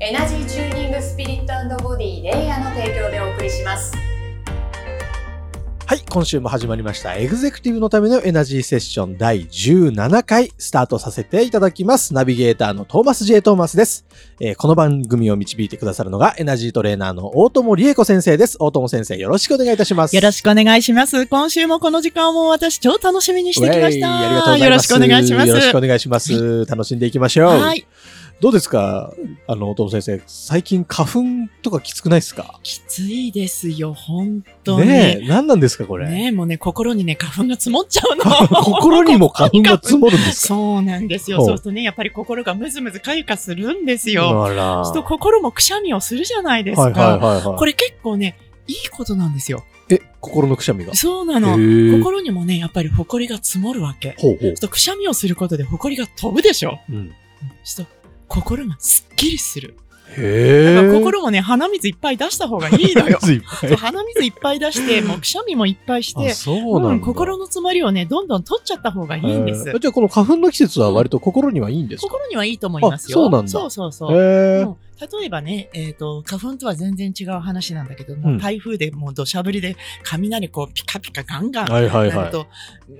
エナジーチューニングスピリットボディレイヤーの提供でお送りしますはい、今週も始まりました。エグゼクティブのためのエナジーセッション第17回スタートさせていただきます。ナビゲーターのトーマス J. トーマスです、えーこの番組を導いてくださるのがエナジートレーナーの大友理恵子先生です。大友先生、よろしくお願いいたします。よろしくお願いします。今週もこの時間を私超楽しみにしてきました。ありがとうございます。よろしくお願いします。よろしくお願いします。楽しんでいきましょう。はい。どうですか？あの、大友先生、最近花粉とかきつくないですか？きついですよ、本当に。ねえ、何なんですかこれ？ねえ、もうね、心にね、花粉が積もっちゃうの。心にも花粉が積もるんですか？そうなんですよ。そうするとね、やっぱり心がムズムズかゆかするんですよ。あら。そうすると心もくしゃみをするじゃないですか。はいはいはいはい。これ結構ね、いいことなんですよ。え、心のくしゃみが？そうなの。心にもね、やっぱり埃が積もるわけ。ほうほう。とくしゃみをすることで埃が飛ぶでしょ。うん。そうすると心がすっきりする。へえ。心もね、鼻水いっぱい出した方がいいのよ。鼻水いっぱい出して、もうくしゃみもいっぱいしてあ、そうなんだ。うん、心の詰まりをね、どんどん取っちゃった方がいいんですじゃあこの花粉の季節は割と心にはいいんですか、心にはいいと思いますよ。あそうなんだそうそうそう。へえうん例えばね、えっ、と、花粉とは全然違う話なんだけども、うん台風でもう土砂降りで雷こうピカピカガンガンはいはいはい。なると、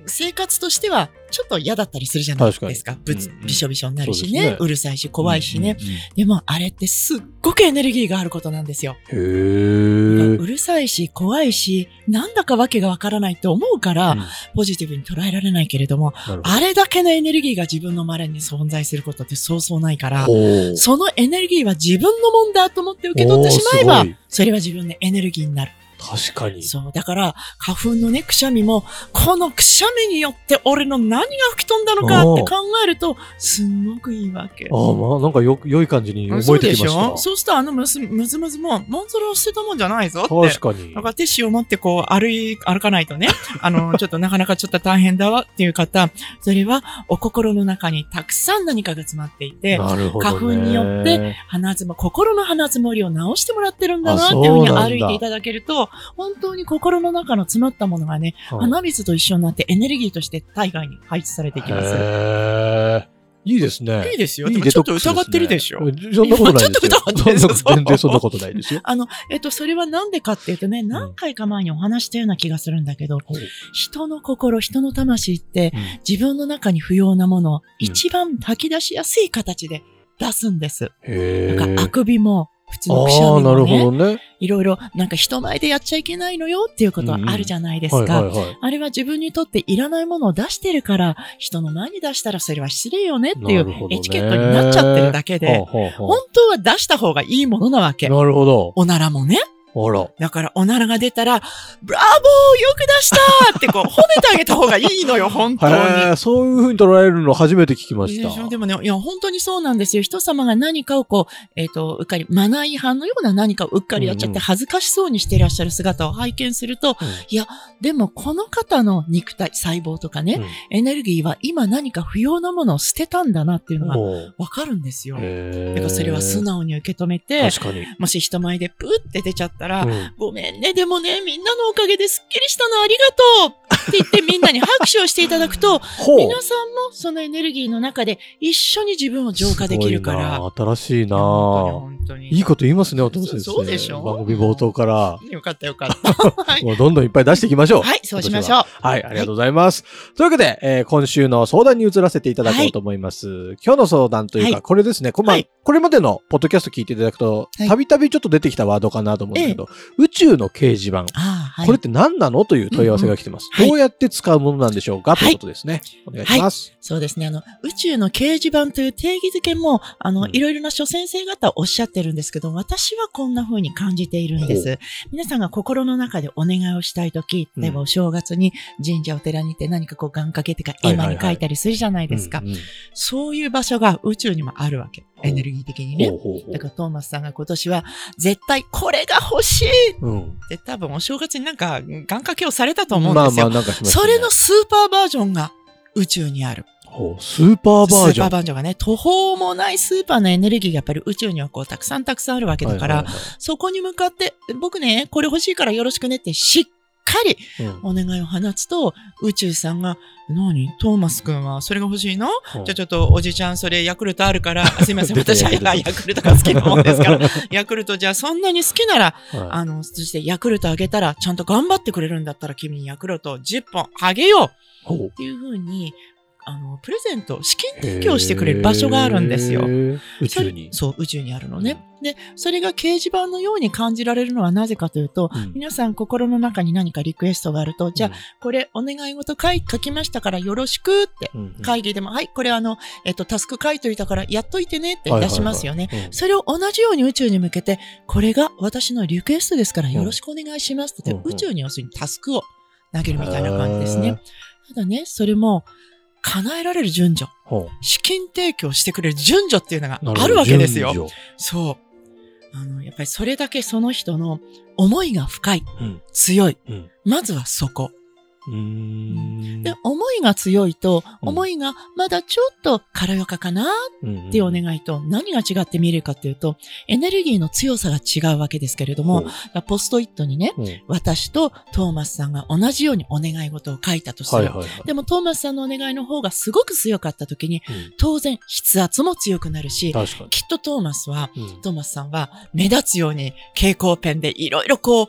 生活としてはちょっと嫌だったりするじゃないですか。確かぶつびしょびしょになるしねそううるさいし怖いしね。うんうんうん。でもあれってすっごくエネルギーがあることなんですよ。へえ。うるさいし怖いし、なんだかわけがわからないと思うから、うんポジティブに捉えられないけれども、どあれだけのエネルギーが自分の周りに存在することってそうそうないから、そのエネルギーは自分のもんだと思って受け取ってしまえばそれは自分のエネルギーになる。確かに。そう。だから、花粉のね、くしゃみも、このくしゃみによって俺の何が吹き飛んだのかって考えると、すんごくいいわけ。ああ、まあなんかよく、良い感じに思そうでしえてきました。ょ？そうするとあのむずむずむずも、もんそれを捨てたもんじゃないぞって。確かにだ。からティッシュを持ってこう歩い、歩かないとね、あの、ちょっとなかなかちょっと大変だわっていう方、それはお心の中にたくさん何かが詰まっていて、なるほど、ね。花粉によって鼻づま、心の鼻づもりを直してもらってるんだなっていうふうに歩いていただけると、本当に心の中の詰まったものがね、はい鼻水と一緒になってエネルギーとして体外に排出されていきます。へえ。いいですね。いいですよ。いいちょっと疑ってるでしょ。そんなことないですよ。ちょっと疑ってる全然そんなことないですよ。あの、えっと、それはなんでかっていうとね、何回か前にお話したような気がするんだけど、ほう人の心、人の魂ってうん自分の中に不要なものをうん一番吐き出しやすい形で出すんです。へえ。なんかあくびも、普通のくしゃみもね、ね。いろいろなんか人前でやっちゃいけないのよっていうことはあるじゃないですか。あれは自分にとっていらないものを出してるから、人の前に出したらそれは失礼よねっていうエチケットになっちゃってるだけで、はあはあは本当は出した方がいいものなわけあ。なるほど。おならもね。あら。だから、おならが出たら、ブラボーよく出したってこう、褒めてあげた方がいいのよ、本当に。そういう風に捉えるの初めて聞きました。でしょでもね、いや、本当にそうなんですよ。人様が何かをこう、えっ、と、うっかり、マナー違反のような何かをうっかりやっちゃっうんうんて恥ずかしそうにしていらっしゃる姿を拝見すると、うんいや、でもこの方の肉体、細胞とかね、エネルギーは今何か不要なものを捨てたんだなっていうのがわかるんですよ。だからそれは素直に受け止めて。もし人前でプーって出ちゃったら、うんごめんね、でもね、みんなのおかげですっきりしたのありがとうって言ってみんなに拍手をしていただくと、皆さんもそのエネルギーの中で一緒に自分を浄化できるから。新しいな本当に。いいこと言いますね、お父先生。そうでしょ？番組冒頭から。よかったよかった。はい。もうどんどんいっぱい出していきましょう。はい、そうしましょう。はい、ありがとうございます。というわけで、えー今週の相談に移らせていただこうと思います。今日の相談というか、はいこれですね、こ,、まあはいこれまでのポッドキャスト聞いていただくと、はいたびたびちょっと出てきたワードかなと思うんですけど、宇宙の掲示板。はい。これって何なのという問い合わせが来てます。うんうんどうやって使うものなんでしょうか、はいということですね。お願いします。そうですね。あの、宇宙の掲示板という定義づけも、あの、うんいろいろな諸先生方おっしゃってるんですけど、私はこんな風に感じているんでほす。皆さんが心の中でお願いをしたいとき、例えばお正月に神社お寺に行って何かこう願掛けっていうか、絵馬に書いたりするじゃないですか。そういう場所が宇宙にもあるわけ。エネルギー的にね。だからトーマスさんが今年は絶対これが欲しいうん。多分お正月になんか願掛けをされたと思うんですよ。まあまあねそれのスーパーバージョンが宇宙にある。スーパーバージョン。スーパーバージョンがね、途方もないスーパーなエネルギーがやっぱり宇宙にはこうたくさんたくさんあるわけだから、そこに向かって、僕ね、これ欲しいからよろしくねってしっかりお願いを放つと、宇宙さんが、何？トーマスくんはそれが欲しいの？うん。じゃあちょっとおじちゃんそれヤクルトあるから、あ すいません、私はヤクルトヤクルトが好きなもんですから、ヤクルトじゃあそんなに好きなら、はあの、そしてヤクルトあげたら、ちゃんと頑張ってくれるんだったら君にヤクルト10本あげよう。っていうふうに、あの、プレゼント、資金提供してくれる場所があるんですよ。宇宙に。そう、宇宙にあるのね。で、それが掲示板のように感じられるのはなぜかというと、うん。皆さん心の中に何かリクエストがあると、じゃあ、これお願い事書い書きましたからよろしくって、うん、うん。会議でも、はい、これあの、えっと、タスク書いといたからやっといてねって出しますよね。うん。それを同じように宇宙に向けて、これが私のリクエストですからよろしくお願いしますって言って、うん宇宙に要するにタスクを投げるみたいな感じですね。ただね、それも、叶えられる順序、ほ資金提供してくれる順序っていうのがあるわけですよ。そう。あの、やっぱりそれだけその人の思いが深い、うん強い。うんまずはそこ。うーん。で、思いが強いと、うん。思いがまだちょっと軽やかかなっていうお願いと何が違って見えるかっていうと、エネルギーの強さが違うわけですけれども、ポストイットにね、私とトーマスさんが同じようにお願い事を書いたとする。でもトーマスさんのお願いの方がすごく強かった時に、うん。当然筆圧も強くなるし。きっとトーマスはうん。トーマスさんは目立つように蛍光ペンでいろいろこう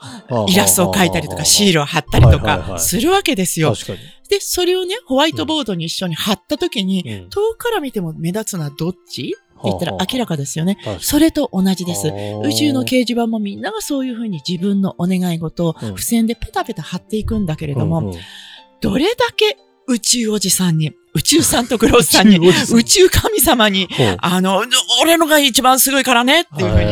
イラストを描いたりとかシールを貼ったりとかするわけですよ。確かに。で、それをね、ホワイトボードに一緒に貼った時に、うん。遠くから見ても目立つのはどっち？って言ったら明らかですよね。それと同じです。宇宙の掲示板もみんながそういうふうに自分のお願い事をうん。付箋でペタペタ貼っていくんだけれども、うんうんどれだけ宇宙おじさんに、宇宙サンタクロースさんに、宇宙神様に、あの、俺のが一番すごいからねっていうふうに、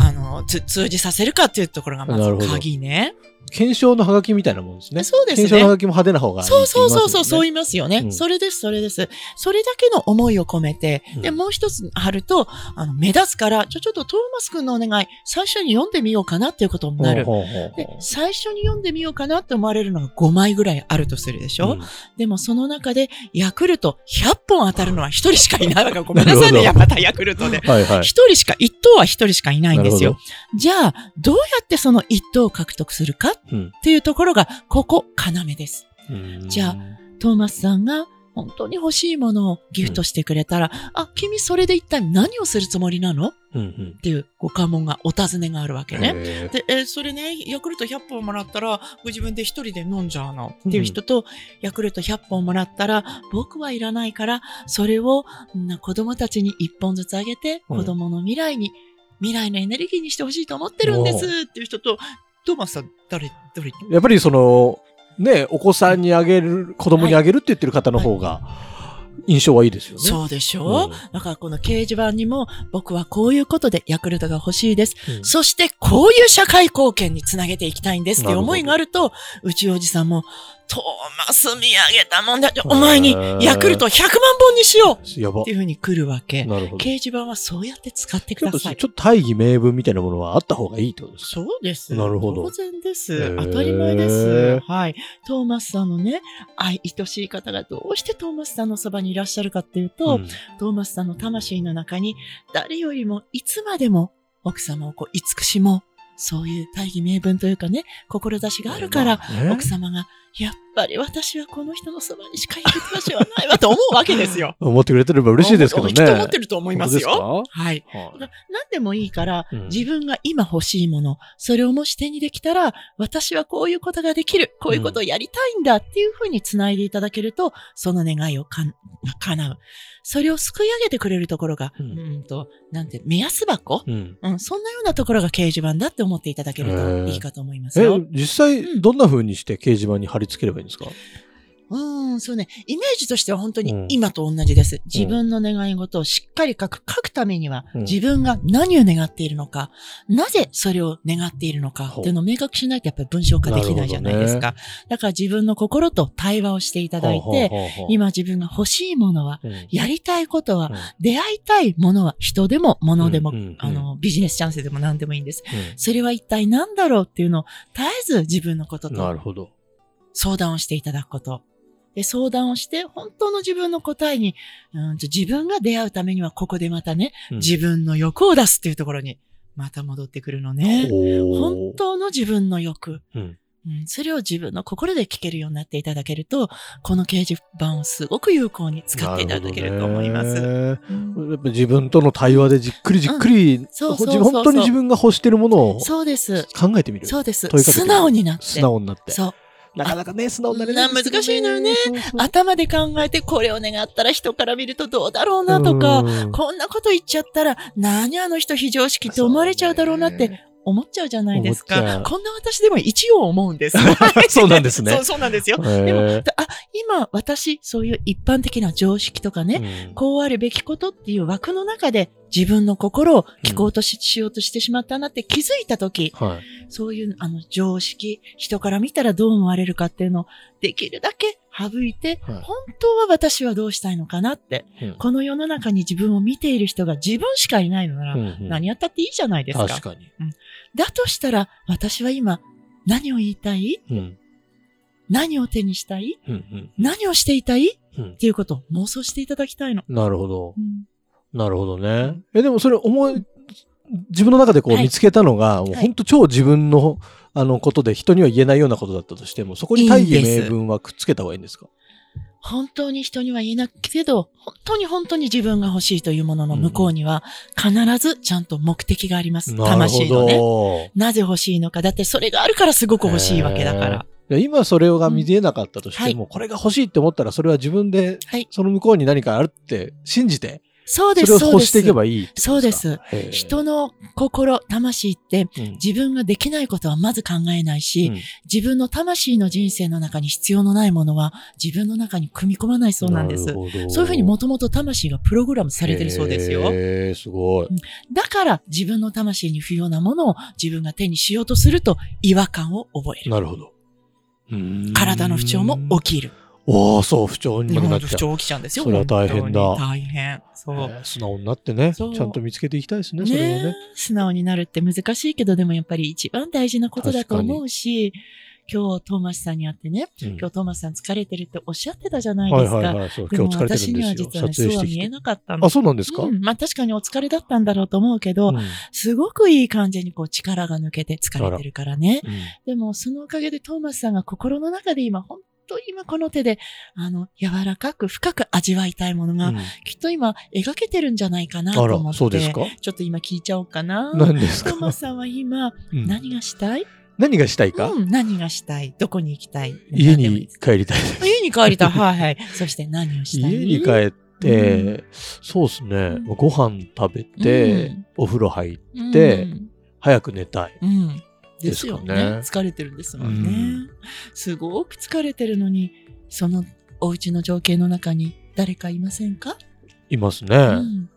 あの、つ通じさせるかっていうところがまず鍵ね。検証のハガキみたいなもんですね。そうです検証のハね。ガキも派手な方がいいってそう。そうそうそう、そう言いますよね。うんそれです、それです。それだけの思いを込めて、で、うんもう一つ貼ると、あの、目立つから、じゃあちょっとトーマス君のお願い、最初に読んでみようかなっていうことになる。ほうほうほうほうで、最初に読んでみようかなって思われるのが5枚ぐらいあるとするでしょ、うんでもその中で、ヤクルト100本当たるのは1人しかいないわけ。ごめんなさいね、またヤクルトで。はいはい1。人しか、1等は1人しかいないんですよ。じゃあ、どうやってその1等を獲得するかっうん。ていうところが、ここ、要です。うん。じゃあトーマスさんが本当に欲しいものをギフトしてくれたら、あ、君それで一体何をするつもりなの？っうんうん。ていうご関門が、お尋ねがあるわけね。で、えーそれね、ヤクルト100本もらったら、ご自分で一人で飲んじゃうの。っていう人と、ヤクルト100本もらったら、僕はいらないから、それをん子供たちに1本ずつあげて、うん。子供の未来に、未来のエネルギーにしてほしいと思ってるんです。っていう人と、トーマスさん、誰、どれやっぱりその、ね、お子さんにあげる、子供にあげるって言ってる方の方が、印象はいいですよね。そうでしょ、うん。だからこの掲示板にも、僕はこういうことでヤクルトが欲しいです。うん。そしてこういう社会貢献につなげていきたいんですっていう思いがあると、宇宙おじさんも、トーマス見上げたもんだ。お前にヤクルト100万本にしようやばっ。ていうふうに来るわけ。なるほど。掲示板はそうやって使ってくださいちょ。っと大義名分みたいなものはあった方がいいってことですか？そうです。なるほど当然でへす。ー当たり前です。はい。トーマスさんのね、愛、愛しい方がどうしてトーマスさんのそばにいらっしゃるかっていうと、うんトーマスさんの魂の中に、誰よりもいつまでも奥様をこう慈しもう。そういう大義名分というかね、志があるから、奥様が、やっぱり私はこの人のそばにしか行く場所はないわ と思うわけですよ。思ってくれてれば嬉しいですけどね。きっと思ってると思いますよ。本はい。はいな何でもいいから、うん自分が今欲しいもの、それをもし手にできたら、私はこういうことができる、こういうことをやりたいんだっていうふうに繋いでいただけると、その願いをかん叶う。それを救い上げてくれるところが、ううんん、と、なんて、目安箱？うん。うん、そんなようなところが掲示板だって思っていただけるといいかと思いますえよ。、実際、どんな風にして掲示板に貼り付ければいいんですか？うん、そうね。イメージとしては本当うんに今と同じです。自分の願い事をしっかり書く。書くためには、うん自分が何を願っているのか、なぜそれを願っているのかっていうのを明確しないとやっぱり文章化できないじゃないですか。だから自分の心と対話をしていただいて、今自分が欲しいものは、うん、やりたいことはうん、出会いたいものは人でも物でも、うんうんうんあの、ビジネスチャンスでも何でもいいんです。うんそれは一体何だろうっていうのを絶えず自分のこととなるほど。相談をしていただくこと。で、相談をして、本当の自分の答えに、うんと自分が出会うためには、ここでまたね、うん自分の欲を出すっていうところに、また戻ってくるのね。本当の自分の欲。うんうん、それを自分の心で聞けるようになっていただけると、この掲示板をすごく有効に使っていただけると思います。うんやっぱ自分との対話でじっくりじっくり、本当に自分が欲してるものをそうです。考えてみる。そうです。素直になって。素直になって。そう。なかなかね、素直になれないんですけど難しいのよね。そうそう。頭で考えてこれを願ったら人から見るとどうだろうなとか、うん。こんなこと言っちゃったら、何あの人非常識って思われちゃうだろうなって思っちゃうじゃないですか。こんな私でも一応思うんです。そうなんですね。そう、そうなんですよ。でも、あ、今私、そういう一般的な常識とかね、うん。こうあるべきことっていう枠の中で自分の心を聞こうとし,、しようとしてしまったなって気づいたとき、はい。そういうあの常識、人から見たらどう思われるかっていうのをできるだけ省いて、はい。本当は私はどうしたいのかなって、うん。この世の中に自分を見ている人が自分しかいないのなら、うんうん。何やったっていいじゃないですか。確かに。だとしたら、私は今、何を言いたい？うん。何を手にしたい？うんうん。何をしていたい？っうん。ていうことを妄想していただきたいの。なるほど。うんなるほどね。え、でもそれ思い、自分の中でこうはい見つけたのが、もうはい本当超自分のあのことで人には言えないようなことだったとしても、そこに大義名分はくっつけた方がいいんですか？本当に人には言えないけど、本当に本当に自分が欲しいというものの向こうには、必ずちゃんと目的があります。なるほ魂のね。ど。なぜ欲しいのか。だってそれがあるからすごく欲しいわけだから。今それが見えなかったとしても、これが欲しいって思ったら、それは自分で、はい。その向こうに何かあるって信じて、そうです、それをそうです。欲していけばいいそうです人の心、魂ってうん自分ができないことはまず考えないし、うん自分の魂の人生の中に必要のないものは自分の中に組み込まないそうなんです。そういうふうにもともと魂がプログラムされてるそうですよ。へーすごい。だから自分の魂に不要なものを自分が手にしようとすると違和感を覚える。なるほど。体の不調も起きる。おおそう、不調になっちゃう。不調起きちゃうんですよ。それは大変だ大変。そう。えー素直になってね、ちゃんと見つけていきたいですね、それはねね。素直になるって難しいけど、でもやっぱり一番大事なことだと思うし、今日トーマスさんに会ってね、うん今日トーマスさん疲れてるっておっしゃってたじゃないですか。はいはいはい、そう、今日疲れて私にはるんですよ。実はね、撮影してきて。そうは見えなかったの。あ、そうなんですか、うん、まあ確かにお疲れだったんだろうと思うけど、うんすごくいい感じにこう力が抜けて疲れてるからね。うんでもそのおかげでトーマスさんが心の中で今本当に今この手で、あの、柔らかく深く味わいたいものが、うんきっと今描けてるんじゃないかなと思っ、て。そうですか？ちょっと今聞いちゃおうかな。何ですか？トーマスさんは今、うん何がしたい？何がしたいか、うん、何がしたい？どこに行きたい？家に帰りたいです。家に帰りたい。はいはい。そして何をしたい？家に帰って、うそうですね、うんご飯食べて、うんお風呂入って、うん早く寝たい。うん。ですよね。疲れてるんですもんね、うん。すごく疲れてるのに、そのお家の情景の中に誰かいませんか、いますね。うん、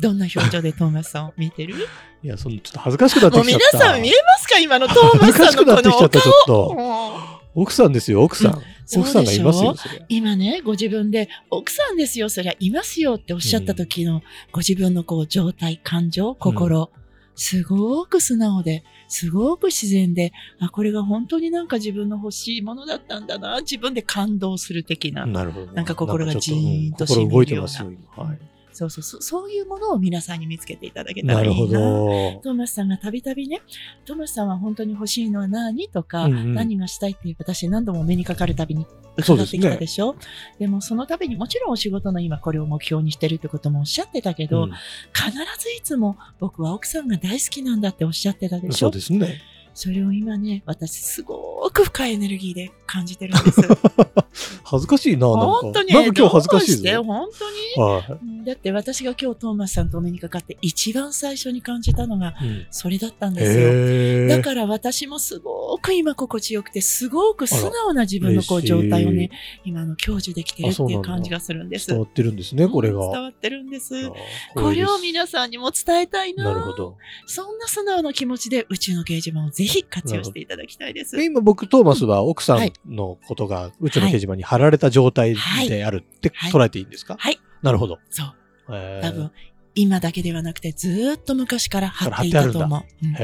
どんな表情でトーマスさんを見てる？いや、そのちょっと恥ずかしくなってきちゃった。さん見えますか？今のトーマスさんのこのお恥ずかしくなってきちゃったちょっと。顔奥さんですよ、奥さん。そう奥さんがいますよ。今ね、ご自分で、奥さんですよ、そりゃ、いますよっておっしゃった時の、ご自分のこう、状態、感情、心、すごく素直で、すごく自然で、あ、これが本当になんか自分の欲しいものだったんだな、自分で感動する的な。なるほど。なんか心がなんかちょっジーンとうん心染みるような動いてますよ、今。はい。そうそうそう、そういうものを皆さんに見つけていただけたらいいな。なるほど。トーマスさんがたびたびね、トーマスさんは本当に欲しいのは何？とか、うんうん何がしたいっていう私何度も目にかかるたびに伺ってきたでしょ？でもそのたびにもちろんお仕事の今これを目標にしてるってこともおっしゃってたけど、うん必ずいつも僕は奥さんが大好きなんだっておっしゃってたでしそょうですね。それを今ね、私すごく深いエネルギーで感じてるんです。恥ずかしいな、なんか。本当に。なんか今日恥ずかしいぞ。本当に？はだって私が今日トーマスさんとお目にかかって一番最初に感じたのがい。うんそれだったんですよ。へーだから私もすごごく今心地よくて、すごく素直な自分のこう状態をね、今の享受できてるっていう感じがするんです。伝わってるんですね、これが。うん伝わってるんです。あこれを皆さんにも伝えたいな。なるほど。そんな素直な気持ちで宇宙の掲示板をぜひ活用していただきたいです。で今僕、トーマスは奥さんのことが宇宙の掲示板に貼られた状態であるってはい捉えていいんですか？はい。なるほど。そう。多分、今だけではなくて、ずーっと昔から貼っていたと思う。うん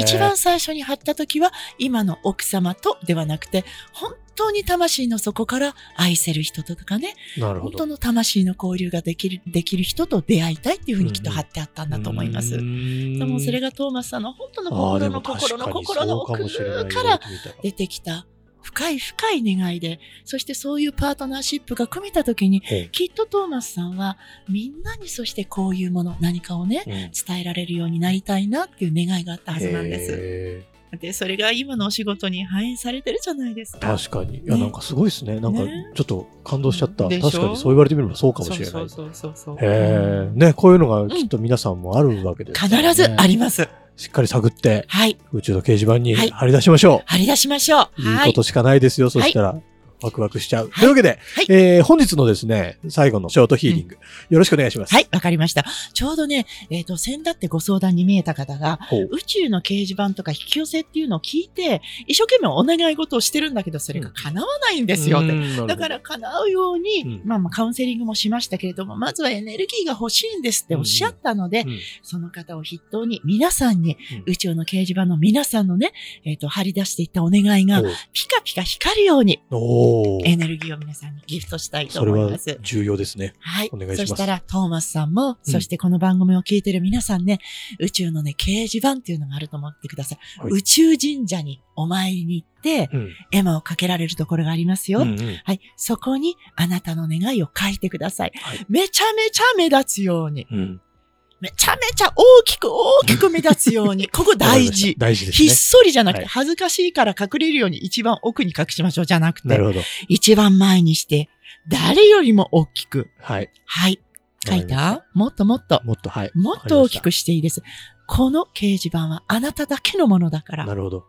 一番最初に貼った時は、今の奥様とではなくて、本当に魂の底から愛せる人とかね。本当の魂の交流ができる、できる人と出会いたいっていうふうにきっと貼ってあったんだと思います。うんもそれがトーマスさんの本当の心の心の心の奥から出てきた深い深い願いで、そしてそういうパートナーシップが組めた時に、きっとトーマスさんはみんなにそしてこういうもの、何かをね、うん伝えられるようになりたいなっていう願いがあったはずなんです。へで、それが今のお仕事に反映されてるじゃないですーか。確かに。いや、ねなんかすごいですね。なんかねちょっと感動しちゃった。でしょ？確かにそう言われてみればそうかもしれない。そうそうそうそう。へえ。ね、こういうのがきっと皆さんもあるわけですからね必ずあります。しっかり探って、はい。宇宙の掲示板にはい貼り出しましょ張り出しましょう。う。いいはい。ことしかないですよ。そしたら、ワクワクしちゃう。い。というわけで、はい。えー本日のですね、最後のショートヒーリング、よろしくお願いします。はい、わかりました。ちょうどね、えっ、と、先だってご相談に見えた方が。宇宙の掲示板とか引き寄せっていうのを聞いて、一生懸命お願い事をしてるんだけど、それが叶わないんですよって。うんだから、叶うように、うん。まあまあカウンセリングもしましたけれども、まずはエネルギーが欲しいんですっておっしゃったので、うん。その方を筆頭に皆さんに、うん。宇宙の掲示板の皆さんのね、えっ、と、張り出していったお願いがピカピカ光るようにおーエネルギーを皆さんにギフトしたいとそれは思います。重要ですね。はい。お願いしますそしたら、トーマスさんも、うんそしてこの番組を聞いてる皆さんね、宇宙のね、掲示板っていうのがあると思ってください。はい宇宙神社にお参りに行って、うん。絵馬をかけられるところがありますよ。うんうんはい。そこにあなたの願いを書いてください。はいめちゃめちゃ目立つように。うん。めちゃめちゃ大きく大きく目立つように。ここ大事。大事ですね。ひっそりじゃなくて、はい恥ずかしいから隠れるように一番奥に隠しましょうじゃなくて、なるほど。一番前にして、誰よりも大きく。はい。はい。書いた？もっともっと。もっと、はい。もっと大きくしていいです。この掲示板はあなただけのものだから、なるほど。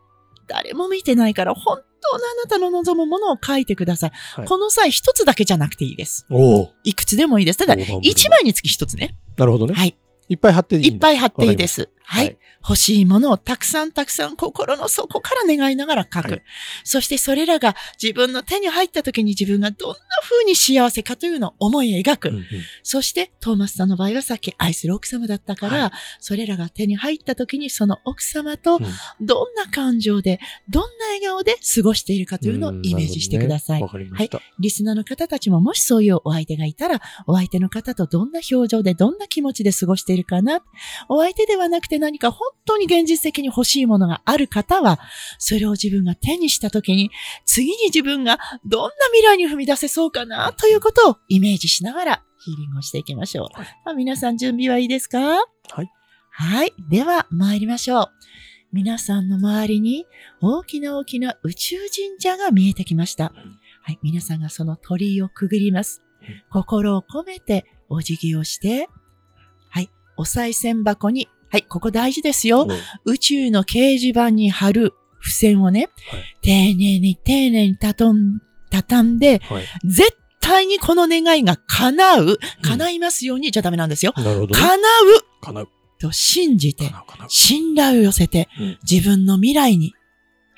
誰も見てないから、本当のあなたの望むものを書いてください。はいこの際一つだけじゃなくていいです。おお。いくつでもいいです。ただ、一枚につき一つね。なるほどね。はい。いっぱい貼っていいんだいっぱい貼っていいです。はい。はい欲しいものをたくさんたくさん心の底から願いながら書く。はいそしてそれらが自分の手に入った時に自分がどんな風に幸せかというのを思い描く。うんうんそして、トーマスさんの場合はさっき愛する奥様だったから、はいそれらが手に入った時にその奥様とうんどんな感情で、どんな笑顔で過ごしているかというのをイメージしてください。ねわかりました。リスナーの方たちももしそういうお相手がいたら、お相手の方とどんな表情でどんな気持ちで過ごしているかな。お相手ではなくて何か本当に現実的に欲しいものがある方は、それを自分が手にした時に、次に自分がどんな未来に踏み出せそうかなということをイメージしながらヒーリングをしていきましょう。はいまあ、皆さん準備はいいですか？はい。はい。では参りましょう。皆さんの周りに大きな大きな宇宙神社が見えてきました。はい。皆さんがその鳥居をくぐりますうん。心を込めてお辞儀をして、はい。お賽銭箱に、はい。ここ大事ですよ。宇宙の掲示板に貼る付箋をね、はい丁寧に丁寧に畳ん畳んで、はい。絶対にこの願いが叶う、叶いますようにじゃダメなんですよ。なるほどね。叶う叶う。と信じて。信頼を寄せてうん、自分の未来に、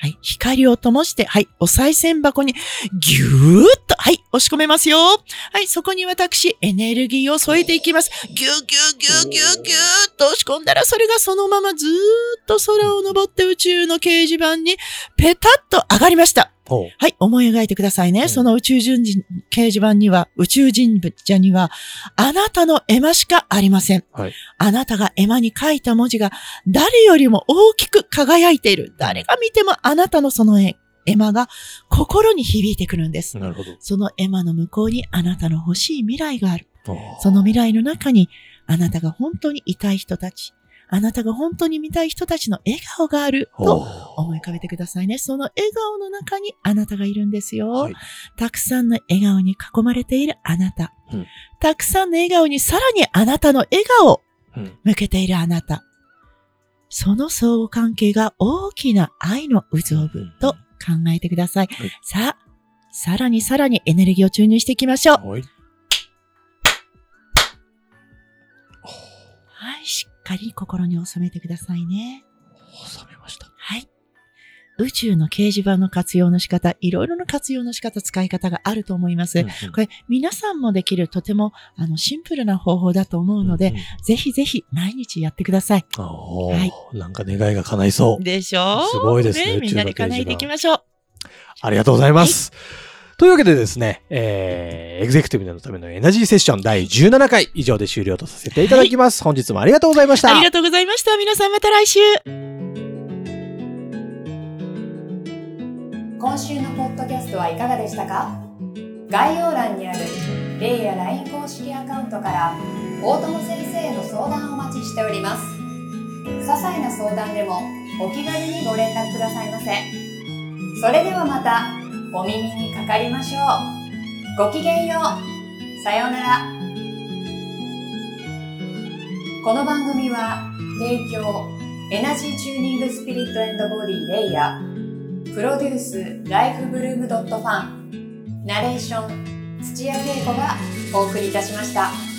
はい、光を灯して、はい、お賽銭箱に、ぎゅーっと、はい、押し込めますよ。はい、そこに私、エネルギーを添えていきます。ぎゅーぎゅーぎゅーぎゅーぎゅーっと押し込んだら、それがそのままずーっと空を登って宇宙の掲示板に、ペタッと上がりました。はい、思い描いてくださいね。うんその宇宙人掲示板には、宇宙人社には、あなたの絵馬しかありません。はい。あなたが絵馬に書いた文字が、誰よりも大きく輝いている。誰が見てもあなたのその絵絵馬が心に響いてくるんです。なるほど。その絵馬の向こうにあなたの欲しい未来がある。そその未来の中に、あなたが本当にいたい人たち、あなたが本当に見たい人たちの笑顔があると思い浮かべてくださいね。その笑顔の中にあなたがいるんですよ。はい。たくさんの笑顔に囲まれているあなた。うんたくさんの笑顔にさらにあなたの笑顔。向けているあなた。その相互関係が大きな愛の渦をぶと考えてください。はいさあ、さらにさらにエネルギーを注入していきましょう。はい。はい、しっかり心に収めてくださいね。収めました。はい。宇宙の掲示板の活用の仕方、いろいろな活用の仕方、使い方があると思います。うんうんこれ、皆さんもできるとても、あの、シンプルな方法だと思うので、うんうんぜひぜひ毎日やってください。はいなんか願いが叶いそう。でしょすごいですね宇宙のみんなで叶えていきましょう。ありがとうございます。というわけでですね、えー、エグゼクティブのためのエナジーセッション第17回以上で終了とさせていただきます。本日もありがとうございました。ありがとうございました。皆さんまた来週。今週のポッドキャストはいかがでしたか？概要欄にあるレイや LINE 公式アカウントから大友先生への相談をお待ちしております些細な相談でもお気軽にご連絡くださいませそれではまたお耳にかかりましょう。ごきげんよう。さようなら。この番組は提供エナジーチューニングスピリットボディレイヤー。プロデュースライフブルームドットファン。ナレーション土屋恵子がお送りいたしました。